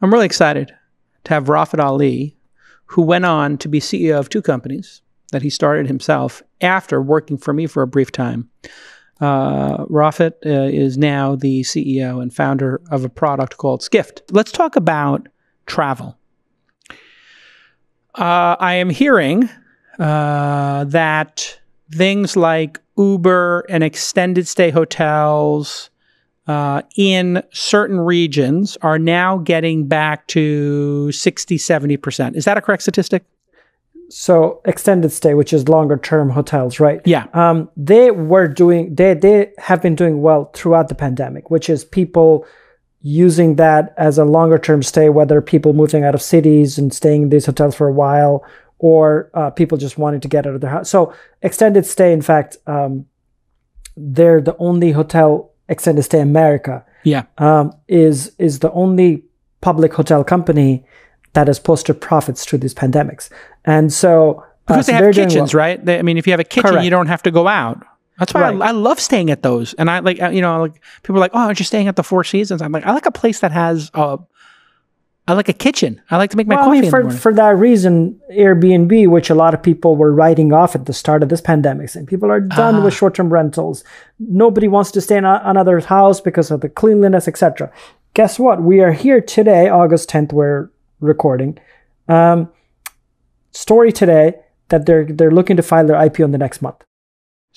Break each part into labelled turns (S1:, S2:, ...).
S1: I'm really excited to have Rafat Ali, who went on to be CEO of two companies that he started himself after working for me for a brief time. Uh, Rafat uh, is now the CEO and founder of a product called Skift. Let's talk about travel. Uh, I am hearing uh, that things like Uber and extended stay hotels uh, in certain regions are now getting back to 60, 70%. Is that a correct statistic?
S2: so extended stay, which is longer term hotels, right?
S1: Yeah.
S2: Um, they were doing they they have been doing well throughout the pandemic, which is people using that as a longer term stay, whether people moving out of cities and staying in these hotels for a while, or uh, people just wanting to get out of their house. So extended stay, in fact, um, they're the only hotel extended stay America.
S1: Yeah.
S2: Um, is is the only public hotel company that has posted profits through these pandemics. And so uh,
S1: because
S2: so
S1: they have kitchens,
S2: well.
S1: right? They, I mean, if you have a kitchen,
S2: Correct.
S1: you don't have to go out. That's why
S2: Right.
S1: I, I love staying at those. And I like, uh, you know, like people are like, oh, aren't you staying at the Four Seasons? I'm like, I like a place that has a, I like a kitchen. I like to make my
S2: Well, I
S1: coffee
S2: mean,
S1: in the
S2: for, for that reason, Airbnb, which a lot of people were writing off at the start of this pandemic, saying people are done
S1: Ah.
S2: with short-term rentals. Nobody wants to stay in a- another house because of the cleanliness, etc. Guess what? We are here today, August 10th. We're recording. Um, story today that they're they're looking to file their IPO in the next month.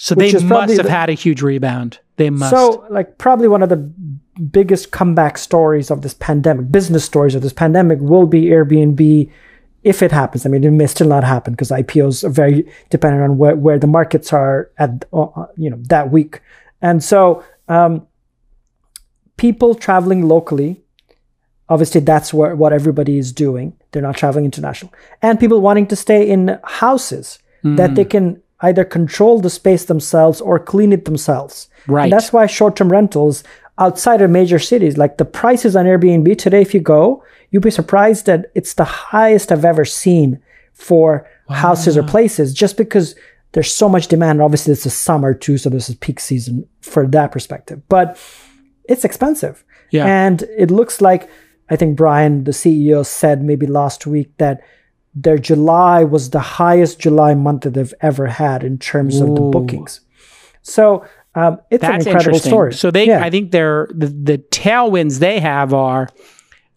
S1: So they must have
S2: the-
S1: had a huge rebound. They must.
S2: So, like, probably one of the biggest comeback stories of this pandemic, business stories of this pandemic, will be Airbnb if it happens. I mean, it may still not happen because IPOs are very dependent on where, where the markets are at, uh, you know, that week. And so, um, people traveling locally, obviously, that's what, what everybody is doing. They're not traveling international. And people wanting to stay in houses that they can either control the space themselves or clean it themselves.
S1: Right.
S2: And that's why short term rentals outside of major cities, like the prices on Airbnb today, if you go, you'd be surprised that it's the highest I've ever seen for houses or places just because there's so much demand. Obviously, it's the summer too, so this is peak season for that perspective. But it's expensive.
S1: Yeah.
S2: And it looks like, I think Brian, the CEO, said maybe last week that their July was the highest July month that they've ever had in terms of the bookings. So um, it's
S1: That's
S2: an incredible story.
S1: So they,
S2: Yeah.
S1: I think they're the, the tailwinds they have are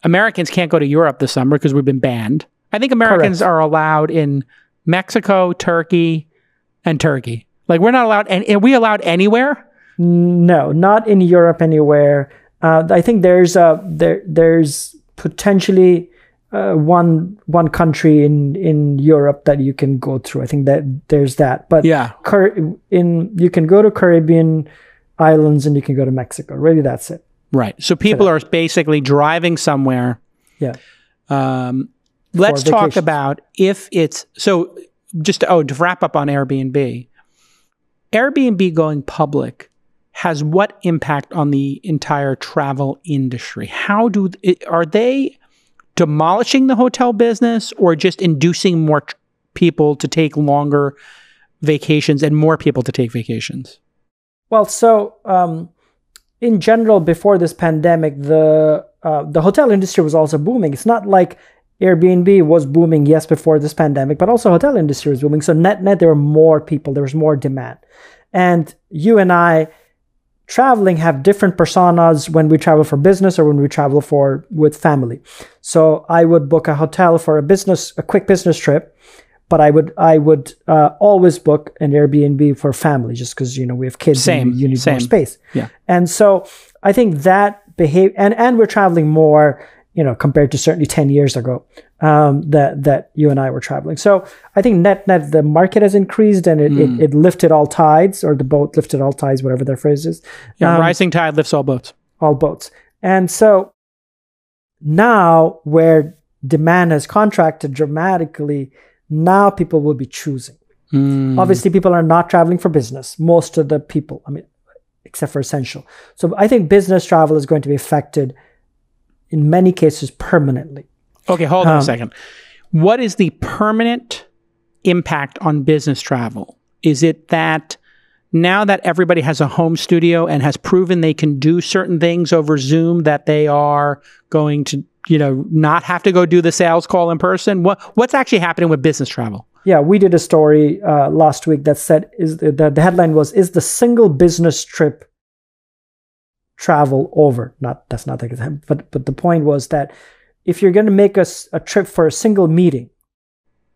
S1: Americans can't go to Europe this summer because we've been banned. I think Americans
S2: Correct.
S1: are allowed in Mexico, Turkey, and Turkey. Like we're not allowed. And are we allowed anywhere?
S2: No, not in Europe anywhere. Uh, I think there's a there there's potentially uh, one one country in in Europe that you can go through. I think that there's that, but
S1: Yeah.
S2: Car- in you can go to Caribbean islands and you can go to Mexico. Really, that's it.
S1: Right. So people are basically driving somewhere.
S2: Yeah.
S1: Um, let's talk about if it's so. Just to, oh, to wrap up on Airbnb. Airbnb going public has what impact on the entire travel industry? How do are they demolishing the hotel business or just inducing more tr- people to take longer vacations and more people to take vacations?
S2: Well, so um, in general, before this pandemic, the uh, the hotel industry was also booming. It's not like Airbnb was booming, yes, before this pandemic, but also hotel industry was booming. So net net, there were more people, there was more demand, and you and I traveling have different personas when we travel for business or when we travel for with family. So I would book a hotel for a business, a quick business trip, but I would I would uh, always book an Airbnb for family just because you know we have kids
S1: Same,
S2: and you need
S1: same.
S2: more space.
S1: Yeah.
S2: And so I think that behave and and we're traveling more, you know, compared to certainly ten years ago um, that that you and I were traveling. So I think net net the market has increased and it,
S1: Hmm.
S2: it, it lifted all tides or the boat lifted all tides, whatever their phrase is
S1: Yeah,
S2: Um,
S1: rising tide lifts all boats.
S2: all boats. And so now, where demand has contracted dramatically, now people will be choosing.
S1: Mm.
S2: Obviously, people are not traveling for business. Most of the people, I mean, except for essential. So I think business travel is going to be affected in many cases permanently.
S1: Okay, hold on a
S2: Um,
S1: second. What is the permanent impact on business travel? Is it that now that everybody has a home studio and has proven they can do certain things over Zoom, that they are going to you know, not have to go do the sales call in person? What what's actually happening with business travel?
S2: Yeah, we did a story uh, last week that said is the, the headline was is the single business trip travel over? Not that's not the example, but but the point was that if you're going to make a, a trip for a single meeting,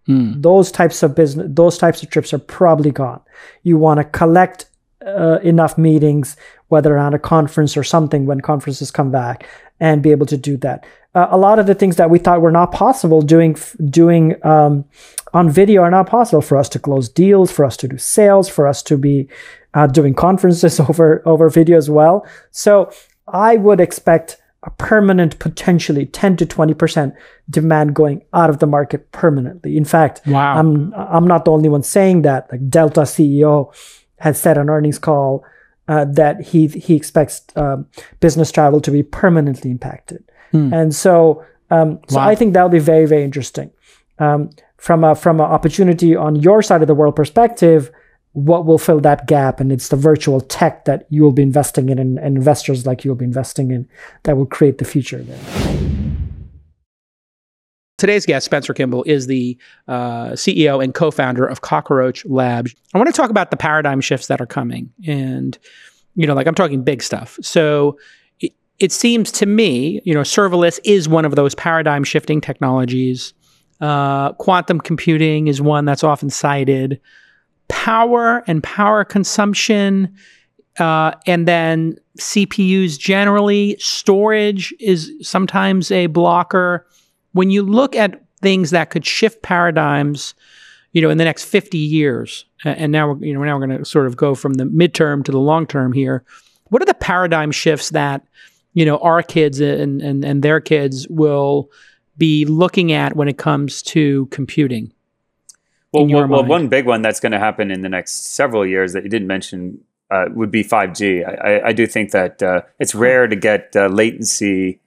S2: mm. those types of business those types of trips are probably gone. You want to collect uh, enough meetings, whether around a conference or something when conferences come back, and be able to do that. Uh, a lot of the things that we thought were not possible doing doing um, on video are not possible for us to close deals, for us to do sales, for us to be uh, doing conferences over over video as well. So I would expect a permanent, potentially 10 to 20 percent demand going out of the market permanently. In fact, wow. I'm I'm not the only one saying that. Like Delta CEO has said on earnings call uh, that he he expects um, business travel to be permanently impacted. Hmm. And so, um, so wow. I think that'll be very, very interesting. Um, from a from an opportunity on your side of the world perspective, what will fill that gap? And it's the virtual tech that you will be investing in, and, and investors like you will be investing in, that will create the future there.
S1: Today's guest, Spencer Kimball, is the uh, CEO and co-founder of Cockroach Labs. I want to talk about the paradigm shifts that are coming, and you know, like I'm talking big stuff. So it seems to me, you know, serverless is one of those paradigm shifting technologies. Uh, quantum computing is one that's often cited. Power and power consumption, uh, and then CPUs generally, storage is sometimes a blocker. When you look at things that could shift paradigms, you know, in the next 50 years, and now we're, you know, now we're going to sort of go from the midterm to the long term here. What are the paradigm shifts that you know our kids and, and and their kids will be looking at when it comes to computing
S3: well, well, well, one big one that's going to happen in the next several years that you didn't mention uh, would be 5G. I, I do think that uh, it's rare to get uh, latency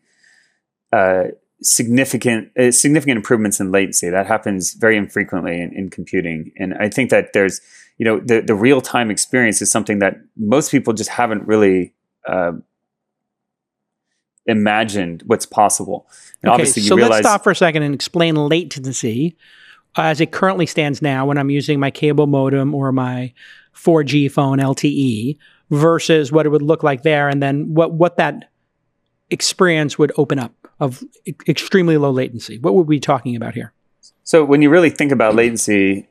S3: uh, significant uh, significant improvements in latency. That happens very infrequently in, in, computing, and I think that there's you know the the real time experience is something that most people just haven't really uh, imagined what's possible.
S1: And okay, obviously, so realize- let's stop for a second and explain latency uh, as it currently stands now when I'm using my cable modem or my 4G phone LTE versus what it would look like there, and then what what that experience would open up of extremely low latency. What would we be talking about here?
S3: So when you really think about latency,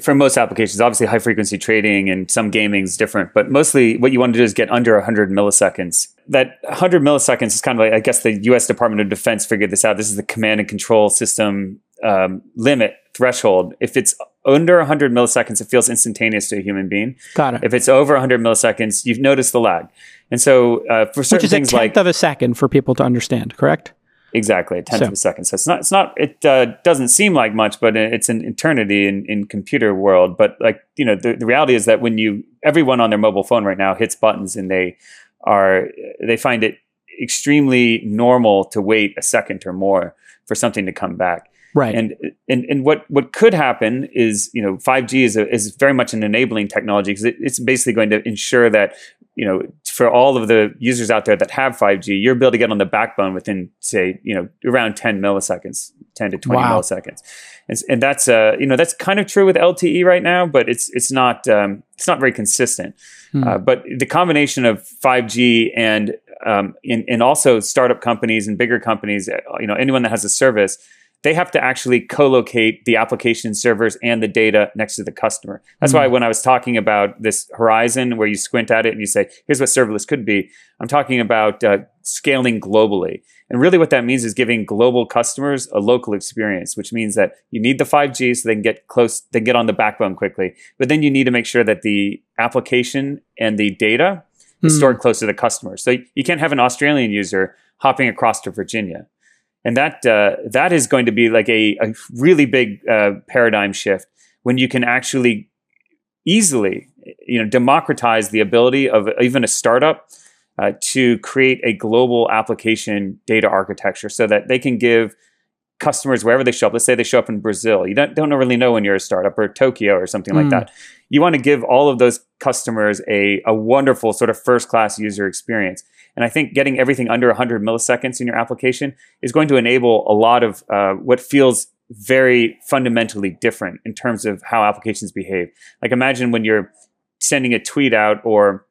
S3: for most applications, obviously high frequency trading and some gaming is different, but mostly what you want to do is get under 100 milliseconds. That 100 milliseconds is kind of like, I guess the US Department of Defense figured this out. This is the command and control system um, limit threshold. If it's under 100 milliseconds, it feels instantaneous to a human being.
S1: Got it.
S3: If it's over 100 milliseconds, you've noticed the lag. And so uh, for certain
S1: Which is
S3: things
S1: a tenth
S3: like
S1: of a second for people to understand, correct?
S3: Exactly, a tenth so. of a second. So it's not, it's not, it uh, doesn't seem like much, but it's an eternity in, in computer world. But like, you know, the, the reality is that when you, everyone on their mobile phone right now hits buttons and they are, they find it extremely normal to wait a second or more for something to come back.
S1: Right.
S3: And and and what what could happen is you know 5G is a, is very much an enabling technology because it, it's basically going to ensure that you know, for all of the users out there that have 5G, you're able to get on the backbone within, say, you know, around 10 milliseconds, 10 to 20 wow. milliseconds, and, and that's uh, you know, that's kind of true with LTE right now, but it's it's not um, it's not very consistent. Hmm. Uh, but the combination of 5G and um, and, and also startup companies and bigger companies, uh, you know, anyone that has a service they have to actually co-locate the application servers and the data next to the customer. That's mm-hmm. why when I was talking about this horizon where you squint at it and you say, here's what serverless could be, I'm talking about uh, scaling globally. And really what that means is giving global customers a local experience, which means that you need the 5G so they can get close, they can get on the backbone quickly. But then you need to make sure that the application and the data mm-hmm. is stored close to the customer. So you can't have an Australian user hopping across to Virginia and that uh, that is going to be like a, a really big uh, paradigm shift when you can actually easily you know democratize the ability of even a startup uh, to create a global application data architecture so that they can give customers wherever they show up. Let's say they show up in brazil. You don't, don't really know when you're a startup or tokyo or something mm. like that. You want to give all of those customers a, a wonderful sort of first class user experience And I think getting everything under 100 milliseconds in your application is going to enable a lot of uh, what feels very fundamentally different in terms of how applications behave. Like imagine when you're sending a tweet out or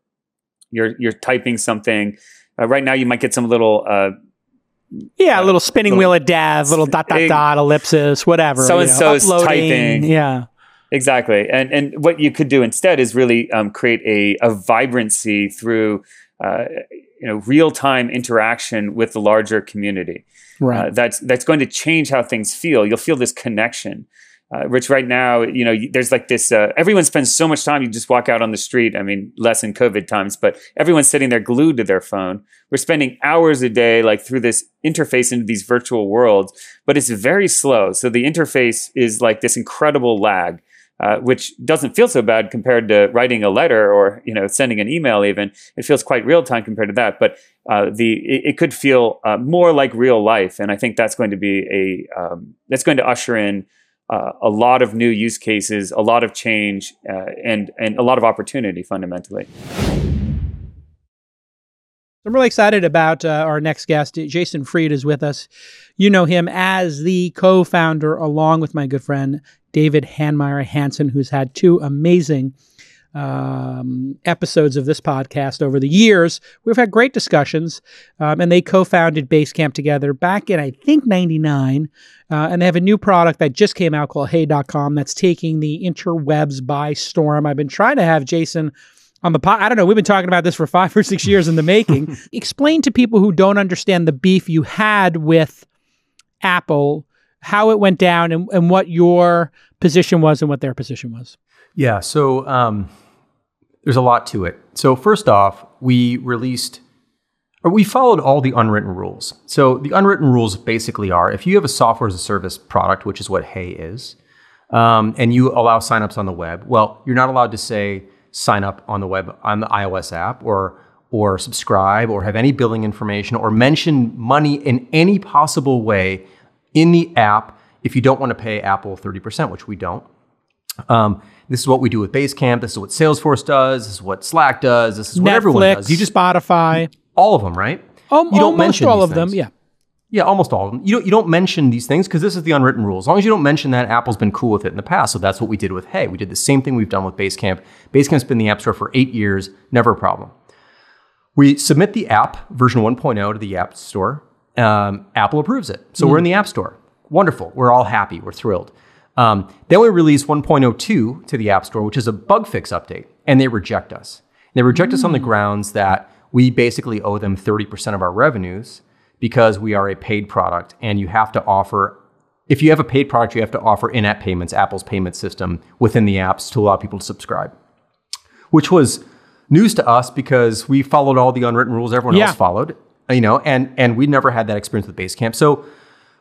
S3: you're you're typing something. Uh, right now, you might get some little uh,
S1: yeah, a little spinning little, wheel of dev, little dot dot dot ellipsis, whatever.
S3: So and so's typing.
S1: Yeah.
S3: Exactly, and and what you could do instead is really um, create a, a vibrancy through uh, you know real time interaction with the larger community.
S1: Right. Uh,
S3: that's that's going to change how things feel. You'll feel this connection. Uh, Rich, right now, you know, there's like this. Uh, everyone spends so much time. You just walk out on the street. I mean, less in COVID times, but everyone's sitting there glued to their phone. We're spending hours a day, like through this interface into these virtual worlds, but it's very slow. So the interface is like this incredible lag uh, which doesn't feel so bad compared to writing a letter or you know sending an email. Even it feels quite real time compared to that. But uh, the it, it, could feel uh, more like real life, and I think that's going to be a um, that's going to usher in. Uh, a lot of new use cases, a lot of change, uh, and and a lot of opportunity fundamentally.
S1: I'm really excited about uh, our next guest. Jason Fried is with us. You know him as the co founder, along with my good friend David Heinemeier Hansson, who's had two amazing um, episodes of this podcast over the years. We've had great discussions, um, and they co founded Basecamp together back in, I think, 99. Uh, and they have a new product that just came out called Hey.com that's taking the interwebs by storm. I've been trying to have Jason on the pot. I don't know. We've been talking about this for five or six years in the making. Explain to people who don't understand the beef you had with Apple, how it went down, and, and what your position was and what their position was.
S4: Yeah. So um, there's a lot to it. So first off, we released. Or we followed all the unwritten rules. So the unwritten rules basically are if you have a software as a service product, which is what Hey is, um, and you allow signups on the web, well, you're not allowed to say, sign up on the web on the iOS app or or subscribe or have any billing information or mention money in any possible way in the app if you don't want to pay Apple 30%, which we don't. Um, this is what we do with Basecamp. This is what Salesforce does. This is what Slack does. This is what
S1: Netflix,
S4: everyone does.
S1: You just Spotify,
S4: all of them, right?
S1: Um, you don't mention all of things. them. Yeah.
S4: Yeah, almost all of them. You don't, you don't mention these things because this is the unwritten rule. As long as you don't mention that, Apple's been cool with it in the past. So that's what we did with Hey. We did the same thing we've done with Basecamp. Basecamp's been in the App Store for eight years, never a problem. We submit the app, version 1.0, to the App Store. Um, Apple approves it. So mm. we're in the App Store. Wonderful. We're all happy. We're thrilled. Um, then we release 1.02 to the App Store, which is a bug fix update, and they reject us. And they reject mm. us on the grounds that we basically owe them 30% of our revenues because we are a paid product and you have to offer if you have a paid product you have to offer in-app payments apple's payment system within the apps to allow people to subscribe which was news to us because we followed all the unwritten rules everyone yeah. else followed you know and and we never had that experience with basecamp. So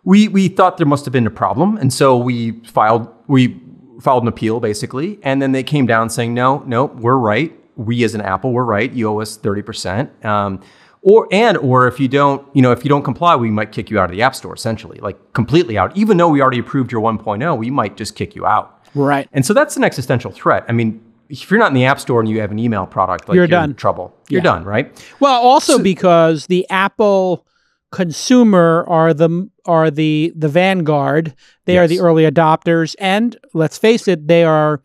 S4: we we thought there must have been a problem. And so we filed we filed an appeal basically. And then they came down saying no no we're right. We as an apple we're right. You owe us 30% um, or and or if you don't you know if you don't comply we might kick you out of the app store essentially like completely out. Even though we already approved your 1.0 we might just kick you out.
S1: Right.
S4: And so that's an existential threat. I mean if you're not in the app store and you have an email product like
S1: you're,
S4: you're
S1: done
S4: trouble you're yeah. done right
S1: well also so, because the apple consumer are the are the the vanguard they yes. are the early adopters and let's face it they are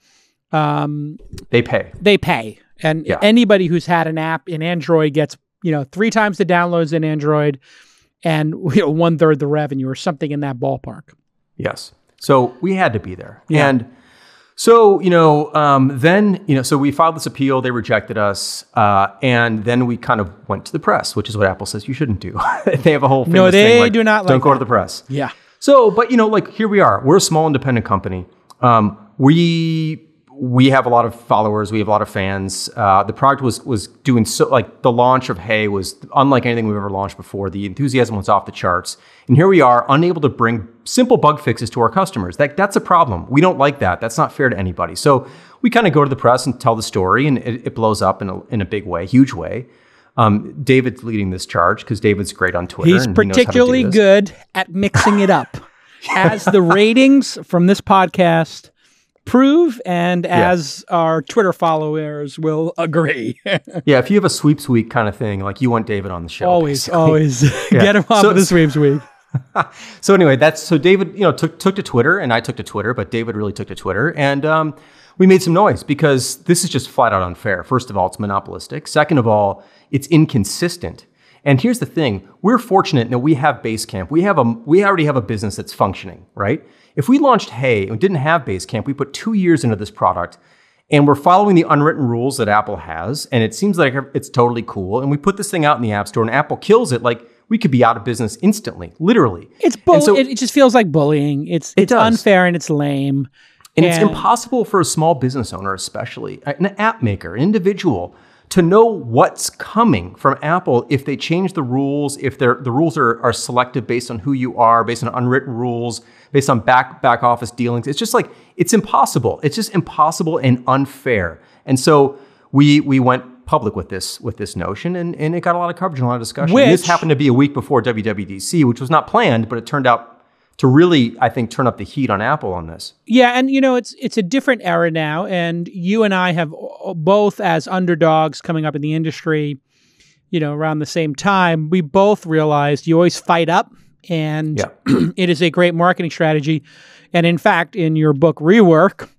S1: um,
S4: they pay
S1: they pay and yeah. anybody who's had an app in android gets you know, three times the downloads in Android and you know, one third the revenue or something in that ballpark.
S4: Yes. So we had to be there. Yeah. And so, you know, um, then, you know, so we filed this appeal, they rejected us, uh, and then we kind of went to the press, which is what Apple says you shouldn't do. they have a whole
S1: No, they
S4: thing, like,
S1: do not Like
S4: Don't
S1: like
S4: go
S1: that.
S4: to the press.
S1: Yeah.
S4: So, but, you know, like here we are. We're a small independent company. Um, we we have a lot of followers. We have a lot of fans. Uh, the product was was doing so like the launch of Hey was unlike anything we've ever launched before. The enthusiasm was off the charts, and here we are, unable to bring simple bug fixes to our customers. That that's a problem. We don't like that. That's not fair to anybody. So we kind of go to the press and tell the story, and it, it blows up in a, in a big way, huge way. Um, David's leading this charge because David's great on Twitter.
S1: He's particularly
S4: he
S1: good at mixing it up. As the ratings from this podcast approve and as our Twitter followers will agree.
S4: yeah, if you have a sweeps week kind of thing, like you want David on the show.
S1: always,
S4: basically.
S1: always
S4: Yeah.
S1: get him off
S4: So-
S1: of the sweeps week.
S4: So anyway, that's so David, you know, took took to Twitter, and I took to Twitter, but David really took to Twitter, and um, we made some noise because this is just flat out unfair. First of all, it's monopolistic. Second of all, it's inconsistent. And here's the thing: we're fortunate that we have Basecamp. We have a we already have a business that's functioning, right? If we launched Hey and didn't have Basecamp, we put two years into this product. And we're following the unwritten rules that Apple has, and it seems like it's totally cool. And we put this thing out in the App Store, and Apple kills it. Like we could be out of business instantly, literally.
S1: It's bull.
S4: So-
S1: it, it just feels like bullying. It's it's unfair and it's lame.
S4: And it's impossible for a small business owner, especially an app maker, an individual, to know what's coming from Apple if they change the rules, if the rules are, are selective based on who you are, based on unwritten rules, based on back, back office dealings. It's just like, it's impossible. It's just impossible and unfair. And so we, we went public with this, with this notion and, and it got a lot of coverage and a lot of discussion. And this happened to be a week before WWDC, which was not planned, but it turned out to really, I think, turn up the heat on Apple on this.
S1: Yeah, and you know it's it's a different era now, and you and I have both as underdogs coming up in the industry, you know, around the same time. We both realized you always fight up, and
S4: Yeah.
S1: it is a great marketing strategy. And in fact, in your book Rework,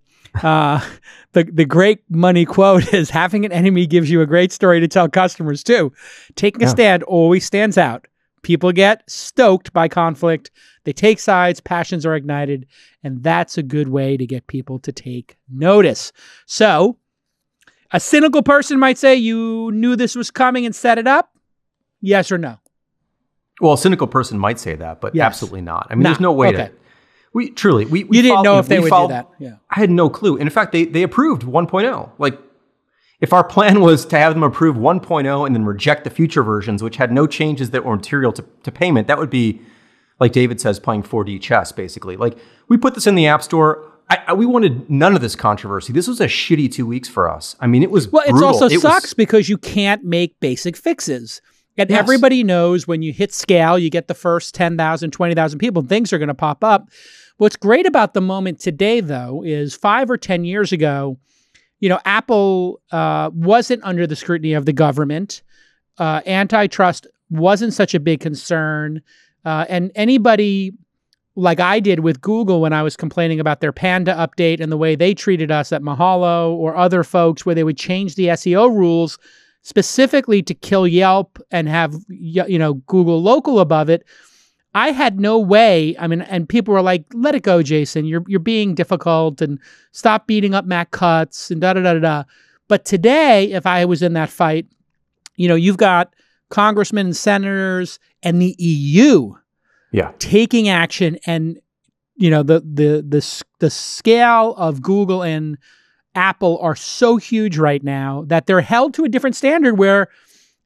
S1: uh, the the great money quote is having an enemy gives you a great story to tell customers too. Taking a
S4: Yeah.
S1: stand always stands out. People get stoked by conflict. They take sides, passions are ignited, and that's a good way to get people to take notice. So, a cynical person might say you knew this was coming and set it up. Yes or no?
S4: Well, a cynical person might say that, but
S1: Yes.
S4: absolutely not. I mean,
S1: Nah,
S4: there's no way
S1: okay.
S4: to. We truly, we, we
S1: You didn't
S4: followed-
S1: know if they would
S4: followed-
S1: do that. Yeah.
S4: I had no clue. And in fact, they they approved 1.0. Like, if our plan was to have them approve 1.0 and then reject the future versions, which had no changes that were material to, to payment, that would be, like David says, playing 4D chess, basically. Like, we put this in the App Store. I, I, we wanted none of this controversy. This was a shitty two weeks for us. I mean, it was
S1: Well, it also
S4: It was-
S1: sucks because you can't make basic fixes. And
S4: Yes.
S1: everybody knows when you hit scale, you get the first 10,000, 20,000 people, things are going to pop up. What's great about the moment today, though, is five or 10 years ago, you know, Apple uh, wasn't under the scrutiny of the government. Uh, antitrust wasn't such a big concern. Uh, and anybody like I did with Google when I was complaining about their Panda update and the way they treated us at Mahalo or other folks where they would change the SEO rules specifically to kill Yelp and have you know Google local above it. I had no way. I mean, and people were like, "Let it go, Jason. You're you're being difficult and stop beating up Matt Cutts and da da da da." da." But today, if I was in that fight, you know, you've got congressmen and senators and the EU
S4: Yeah.
S1: taking action and you know the the the the scale of Google and Apple are so huge right now that they're held to a different standard where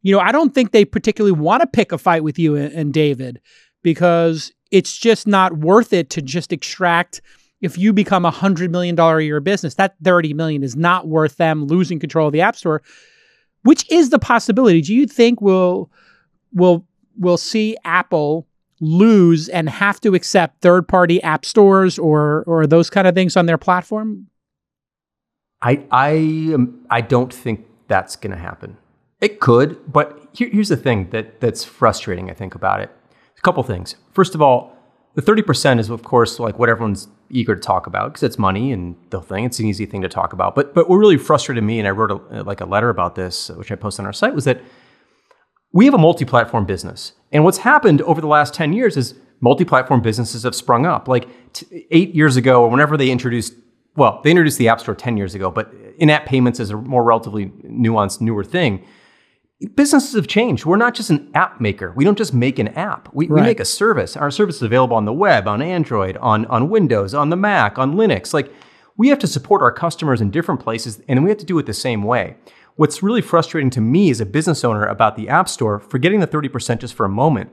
S1: you know I don't think they particularly want to pick a fight with you and, and David because it's just not worth it to just extract if you become a hundred million dollar a year business that 30 million is not worth them losing control of the app store which is the possibility do you think we'll will will see Apple lose and have to accept third party app stores or or those kind of things on their platform?
S4: I I am, I don't think that's going to happen. It could, but here, here's the thing that that's frustrating. I think about it. A couple things. First of all, the thirty percent is of course like what everyone's eager to talk about because it's money and the thing. It's an easy thing to talk about. But but what really frustrated me, and I wrote a, like a letter about this, which I posted on our site, was that we have a multi-platform business, and what's happened over the last ten years is multi-platform businesses have sprung up. Like t- eight years ago, or whenever they introduced, well, they introduced the App Store ten years ago, but in-app payments is a more relatively nuanced, newer thing. Businesses have changed. We're not just an app maker. We don't just make an app. We, we make a service. Our service is available on the web, on Android, on, on Windows, on the Mac, on Linux. Like we have to support our customers in different places, and we have to do it the same way. What's really frustrating to me as a business owner about the App Store, forgetting the 30% just for a moment,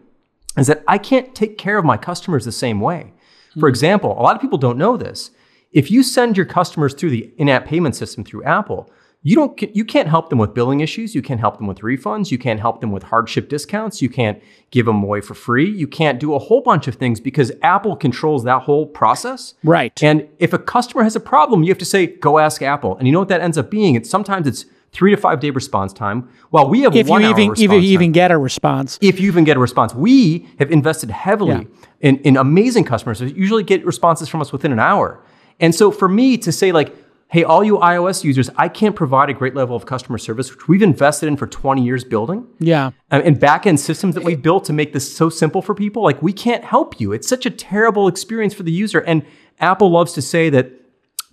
S4: is that I can't take care of my customers the same way. For hmm. example, a lot of people don't know this. If you send your customers through the in app payment system through Apple, you don't you can't help them with billing issues. You can't help them with refunds. You can't help them with hardship discounts. You can't give them away for free. You can't do a whole bunch of things because apple controls that whole process.
S1: Right.
S4: and if a customer has a problem you have to say go ask apple. And you know what that ends up being? It's sometimes it's three to five day response time. While we have
S1: if you
S4: one hour
S1: even if you
S4: time
S1: even get a response.
S4: if you even get a response. We have invested heavily in, in amazing customers who usually get responses from us within an hour. And so for me to say like, hey, all you iOS users, I can't provide a great level of customer service, which we've invested in for 20 years building.
S1: Yeah.
S4: um, And back-end systems that we've built to make this so simple for people, like we can't help you. It's such a terrible experience for the user. And Apple loves to say that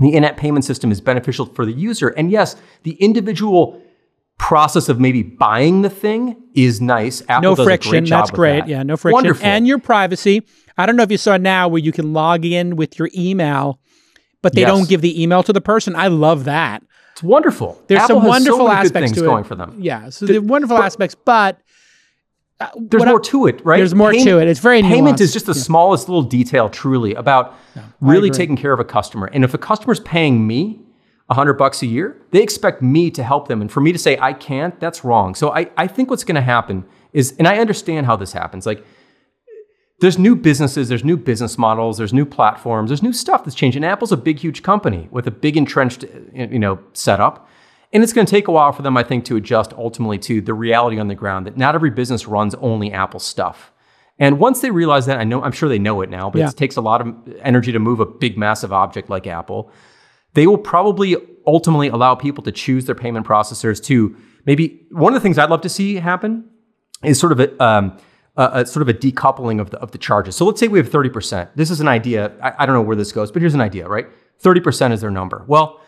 S4: the in-app payment system is beneficial for the user. And yes, the individual process of maybe buying the thing is nice. Apple
S1: No
S4: does a
S1: friction.
S4: great job
S1: That's great.
S4: that.
S1: Yeah, no friction.
S4: Wonderful.
S1: And your privacy. I don't know if you saw now where you can log in with your email, but they
S4: Yes.
S1: don't give the email to the person. I love that.
S4: it's wonderful.
S1: There's
S4: Apple
S1: some wonderful
S4: so
S1: aspects to
S4: going
S1: it.
S4: for them.
S1: Yeah. So the wonderful aspects, but uh,
S4: There's
S1: what I-
S4: more to it, right?
S1: There's more to it. It's very
S4: payment
S1: nuanced.
S4: is just the smallest little detail, truly, about really taking care of a customer. And if a customer's paying me a hundred bucks a year, they expect me to help them. And for me to say I can't, that's wrong. So I, I think what's going to happen is, and I understand how this happens. Like, there's new businesses, there's new business models, there's new platforms, there's new stuff that's changing. Apple's a big, huge company with a big entrenched, you know, setup. And it's going to take a while for them, I think, to adjust ultimately to the reality on the ground that not every business runs only Apple stuff. And once they realize that, I know I'm sure they know it now, but
S1: Yeah.
S4: it takes a lot of energy to move a big, massive object like Apple. They will probably ultimately allow people to choose their payment processors to maybe one of the things I'd love to see happen is sort of a, um, a, a sort of a decoupling of the, of the charges. So let's say we have 30%. This is an idea. I, I don't know where this goes, but here's an idea, right? 30% is their number. Well,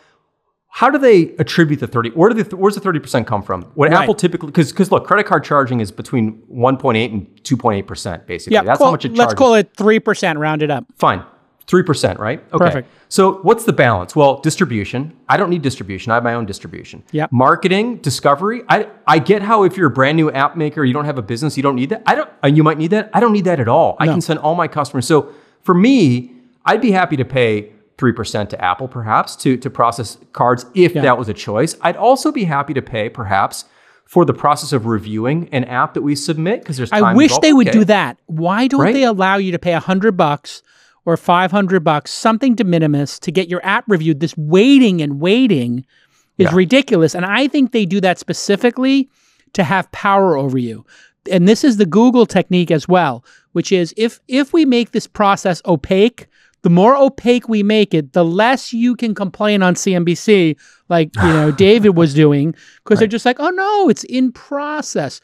S4: how do they attribute the 30? Where do the, where's the 30% come from? What
S1: Right.
S4: Apple typically, because because look, credit card charging is between 1.8 and 2.8%, basically.
S1: yeah,
S4: That's
S1: call-
S4: how much it
S1: let's call it 3% rounded up.
S4: Fine. 3%, right? Okay.
S1: Perfect.
S4: So what's the balance? Well, distribution. I don't need distribution. I have my own distribution.
S1: Yep.
S4: Marketing, discovery. I, I get how if you're a brand new app maker, you don't have a business, you don't need that. I don't, uh, you might need that. I don't need that at all. I can send all my customers. So for me, I'd be happy to pay 3% to Apple perhaps to, to process cards if
S1: Yeah.
S4: that was a choice. I'd also be happy to pay perhaps for the process of reviewing an app that we submit because there's time
S1: I wish
S4: involved.
S1: they would
S4: Okay.
S1: do that. Why don't
S4: Right?
S1: they allow you to pay a hundred bucks or five hundred bucks, something de minimis, to get your app reviewed? This waiting and waiting is
S4: Yeah.
S1: ridiculous, and I think they do that specifically to have power over you. And this is the Google technique as well, which is if if we make this process opaque, the more opaque we make it, the less you can complain on CNBC, like you know David was doing, because they're just like, oh no, it's in process.